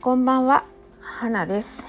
こんばんは、花です。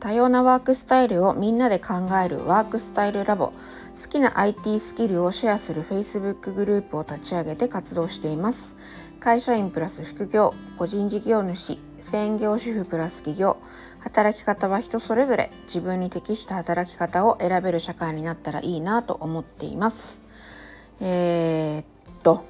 多様なワークスタイルをみんなで考えるワークスタイルラボ。好きな IT スキルをシェアする Facebook グループを立ち上げて活動しています。会社員プラス副業、個人事業主、専業主婦プラス企業、働き方は人それぞれ自分に適した働き方を選べる社会になったらいいなと思っています。えー、っと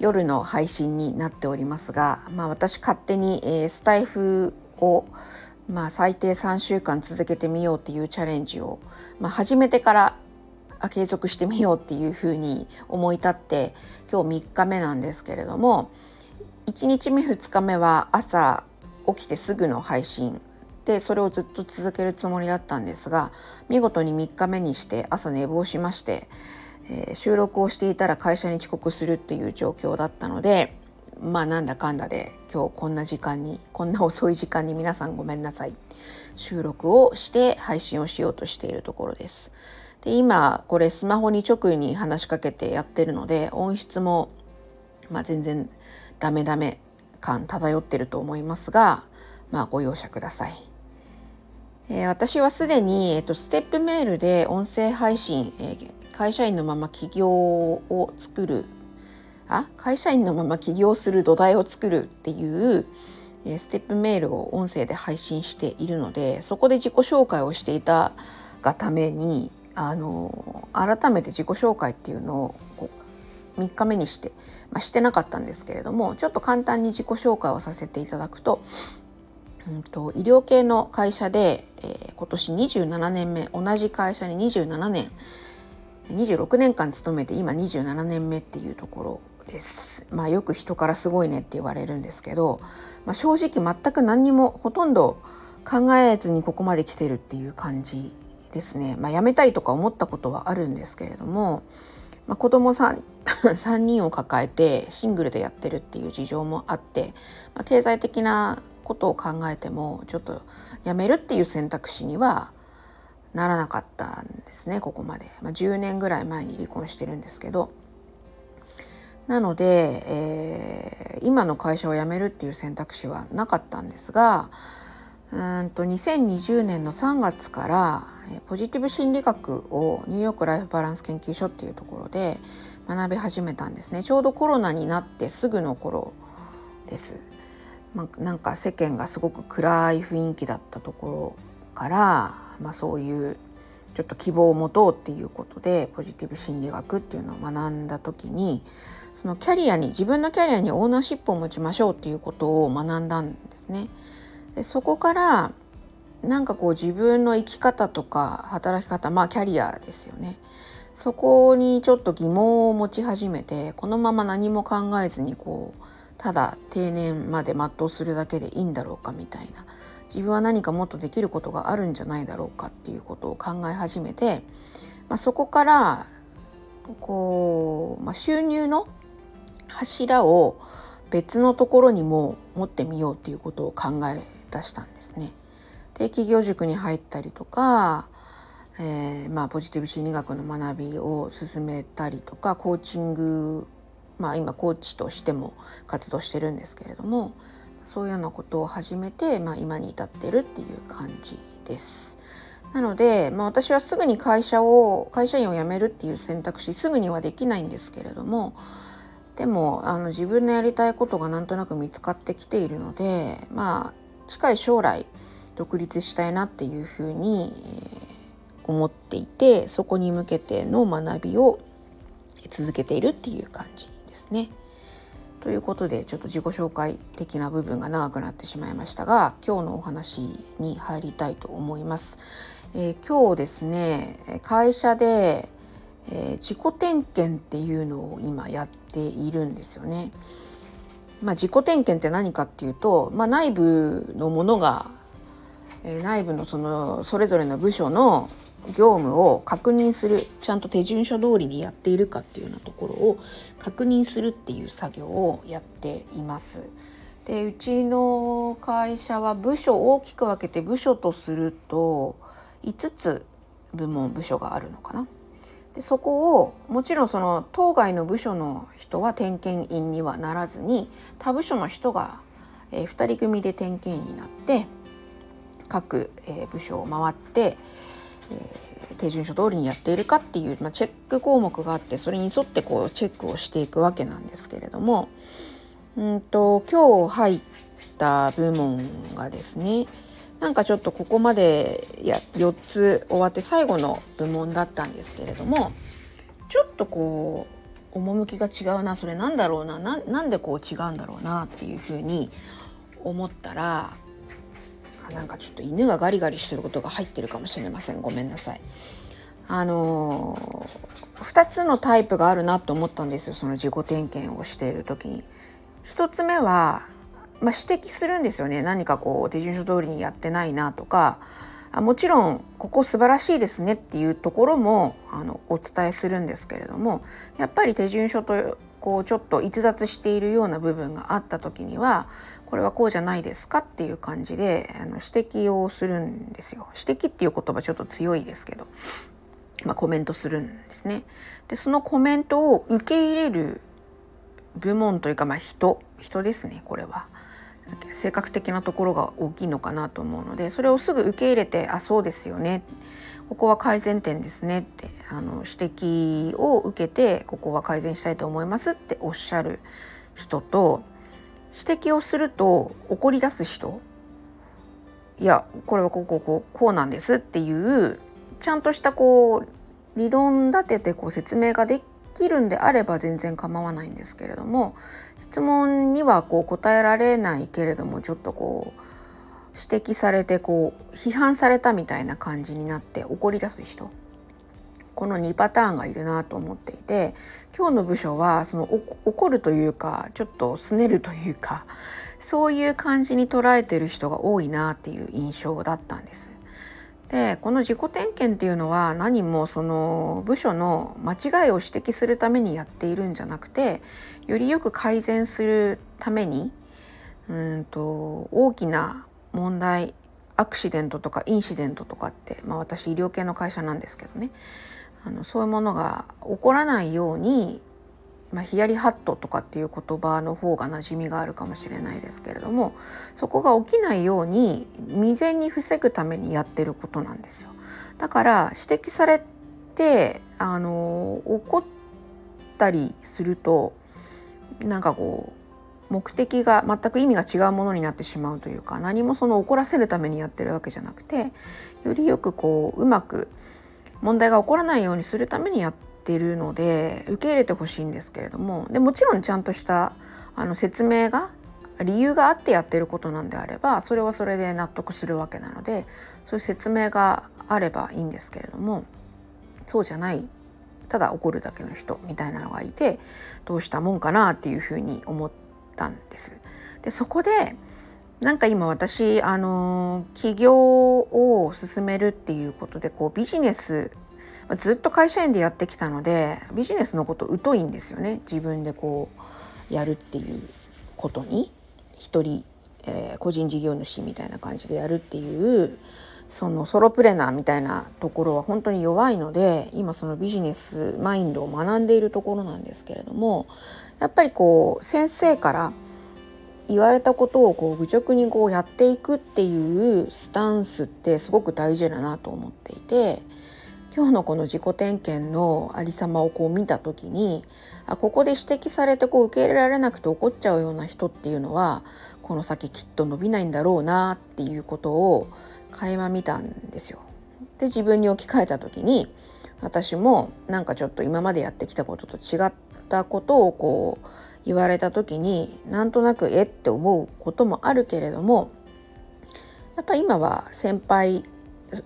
夜の配信になっておりますが、まあ、私勝手に、えー、スタイフを、まあ、最低3週間続けてみようっていうチャレンジを、まあ、始めてから継続してみようっていうふうに思い立って今日3日目なんですけれども1日目2日目は朝起きてすぐの配信。でそれをずっと続けるつもりだったんですが見事に3日目にして朝寝坊しましてえー、収録をしていたら会社に遅刻するっていう状況だったのでまあなんだかんだで今日こんな時間にこんな遅い時間に皆さんごめんなさい収録をして配信をしようとしているところです。で今これスマホに直に話しかけてやってるので音質も、まあ、全然ダメダメ感漂ってると思いますが、まあ、ご容赦ください。えー、私はすでに、えーと、ステップメールで音声配信、えー、会社員のまま起業を作る。あ？会社員のまま起業する土台を作るっていうステップメールを音声で配信しているのでそこで自己紹介をしていたがためにあの改めて自己紹介っていうのを3日目にして、まあ、してなかったんですけれどもちょっと簡単に自己紹介をさせていただくと,、うんと、医療系の会社で、えー、今年27年目同じ会社に27年26年間勤めて今27年目っていうところです。まあよく人からすごいねって言われるんですけど、まあ、正直全く何にもほとんど考えずにここまで来てるっていう感じですね。まあ辞めたいとか思ったことはあるんですけれども、まあ、子供 3, 3人を抱えてシングルでやってるっていう事情もあって、まあ、経済的なことを考えてもちょっと辞めるっていう選択肢にはならなかったんですねここまで、まあ、10年ぐらい前に離婚してるんですけど。なので、えー、今の会社を辞めるっていう選択肢はなかったんですがうんと2020年の3月からポジティブ心理学をニューヨークライフバランス研究所っていうところで学び始めたんですね。ちょうどコロナになってすぐの頃です。まあ、なんか世間がすごく暗い雰囲気だったところからまあ、そういうちょっと希望を持とうっていうことでポジティブ心理学っていうのを学んだ時にそのキャリアに自分のキャリアにオーナーシップを持ちましょうっていうことを学んだんですね。でそこからなんかこう自分の生き方とか働き方まあキャリアですよねそこにちょっと疑問を持ち始めてこのまま何も考えずにこうただ定年まで全うするだけでいいんだろうかみたいな自分は何かもっとできることがあるんじゃないだろうかっていうことを考え始めて、まあ、そこからこう、まあ、収入の柱を別のところにも持ってみようっていうことを考え出したんですね。で企業塾に入ったりとか、えー、まあ、ポジティブ心理学の学びを進めたりとかコーチングまあ今コーチとしても活動してるんですけれどもそういうようなことを始めて、まあ、今に至ってるっていう感じです。なので、まあ、私はすぐに会社を会社員を辞めるっていう選択肢すぐにはできないんですけれどもでもあの自分のやりたいことがなんとなく見つかってきているのでまあ近い将来独立したいなっていうふうに、思っていてそこに向けての学びを続けているっていう感じですね。ということでちょっと自己紹介的な部分が長くなってしまいましたが今日のお話に入りたいと思います。えー、今日ですね会社で、えー、自己点検っていうのを今やっているんですよね。まあ、自己点検って何かっていうと、まあ、内部のものが、えー、内部のそのそれぞれの部署の業務を確認するちゃんと手順書通りにやっているかっていうようなところを確認するっていう作業をやっています。でうちの会社は部署大きく分けて部署とすると5つ部門部署があるのかな。でそこをもちろんその当該の部署の人は点検員にはならずに他部署の人がえー、2人組で点検員になって各、えー、部署を回って、え、手順書通りにやっているかっていう、まあ、チェック項目があってそれに沿ってこうチェックをしていくわけなんですけれどもうんと今日入った部門がですねなんかちょっとここまでや4つ終わって最後の部門だったんですけれどもちょっとこう趣が違うなそれなんだろうななんでこう違うんだろうなっていうふうに思ったらなんかちょっと犬がガリガリしてることが入ってるかもしれませんごめんなさい。あのー、2つのタイプがあるなと思ったんですよその自己点検をしている時に。1つ目はまあ、指摘するんですよね何かこう手順書通りにやってないなとかあもちろんここ素晴らしいですねっていうところもあのお伝えするんですけれどもやっぱり手順書とこうちょっと逸脱しているような部分があった時にはこれはこうじゃないですかっていう感じであの指摘をするんですよ。指摘っていう言葉ちょっと強いですけど、まあ、コメントするんですね。でそのコメントを受け入れる部門というかまあ人人ですねこれは。性格的なところが大きいのかなと思うのでそれをすぐ受け入れて「あそうですよね」ここは改善点ですねってあの指摘を受けてここは改善したいと思いますっておっしゃる人と指摘をすると怒り出す人？いやこれはこうこうこうこうなんですっていうちゃんとしたこう理論立ててこう説明ができるんであれば全然構わないんですけれども質問にはこう答えられないけれどもちょっとこう指摘されてこう批判されたみたいな感じになって怒り出す人。この2パターンがいるなと思っていて今日の部署はその怒るというかちょっとすねるというかそういう感じに捉えてる人が多いなっていう印象だったんです。でこの自己点検っていうのは何もその部署の間違いを指摘するためにやっているんじゃなくてよりよく改善するためにうんと大きな問題アクシデントとかインシデントとかって、まあ、私医療系の会社なんですけどねあのそういうものが起こらないように、まあ、ヒヤリハットとかっていう言葉の方が馴染みがあるかもしれないですけれどもそこが起きないように未然に防ぐためにやってることなんですよ。だから指摘されてあの怒ったりするとなんかこう目的が全く意味が違うものになってしまうというか何もその怒らせるためにやってるわけじゃなくてよりよくこううまく問題が起こらないようにするためにやってるので受け入れてほしいんですけれどもでもちろんちゃんとしたあの説明が理由があってやってることなんであればそれはそれで納得するわけなのでそういう説明があればいいんですけれどもそうじゃないただ怒るだけの人みたいなのがいてどうしたもんかなっていうふうに思ったんです。でそこでなんか今私あの起業を進めるっていうことでこうビジネスずっと会社員でやってきたのでビジネスのこと疎いんですよね。自分でこうやるっていうことに。一人、えー、個人事業主みたいな感じでやるっていうそのソロプレナーみたいなところは本当に弱いので今そのビジネスマインドを学んでいるところなんですけれどもやっぱりこう先生から言われたことをこう愚直にこうやっていくっていうスタンスってすごく大事だなと思っていて今日のこの自己点検のありさまをこう見た時にあここで指摘されてこう受け入れられなくて怒っちゃうような人っていうのはこの先きっと伸びないんだろうなっていうことを垣間見たんですよ。で自分に置き換えた時に私もなんかちょっと今までやってきたことと違ったことをこう言われた時になんとなくえって思うこともあるけれどもやっぱ今は先輩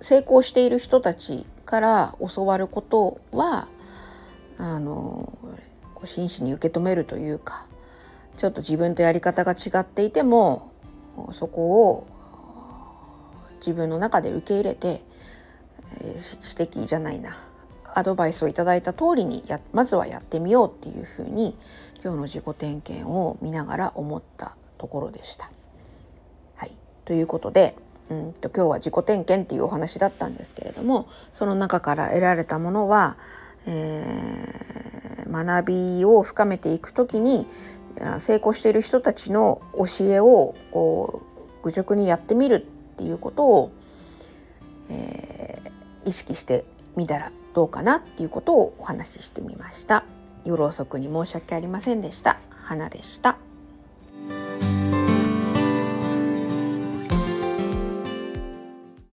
成功している人たちから教わることはあの真摯に受け止めるというかちょっと自分とやり方が違っていてもそこを自分の中で受け入れて、え、指摘じゃないな。アドバイスをいただいた通りにやまずはやってみようっていうふうに今日の自己点検を見ながら思ったところでした。はい、ということでうんと今日は自己点検っていうお話だったんですけれどもその中から得られたものは、えー、学びを深めていく時に成功している人たちの教えをこう愚直にやってみるっていうことを、えー、意識してみたらどうかなっていうことをお話ししてみました。夜遅くに申し訳ありませんでした。花でした。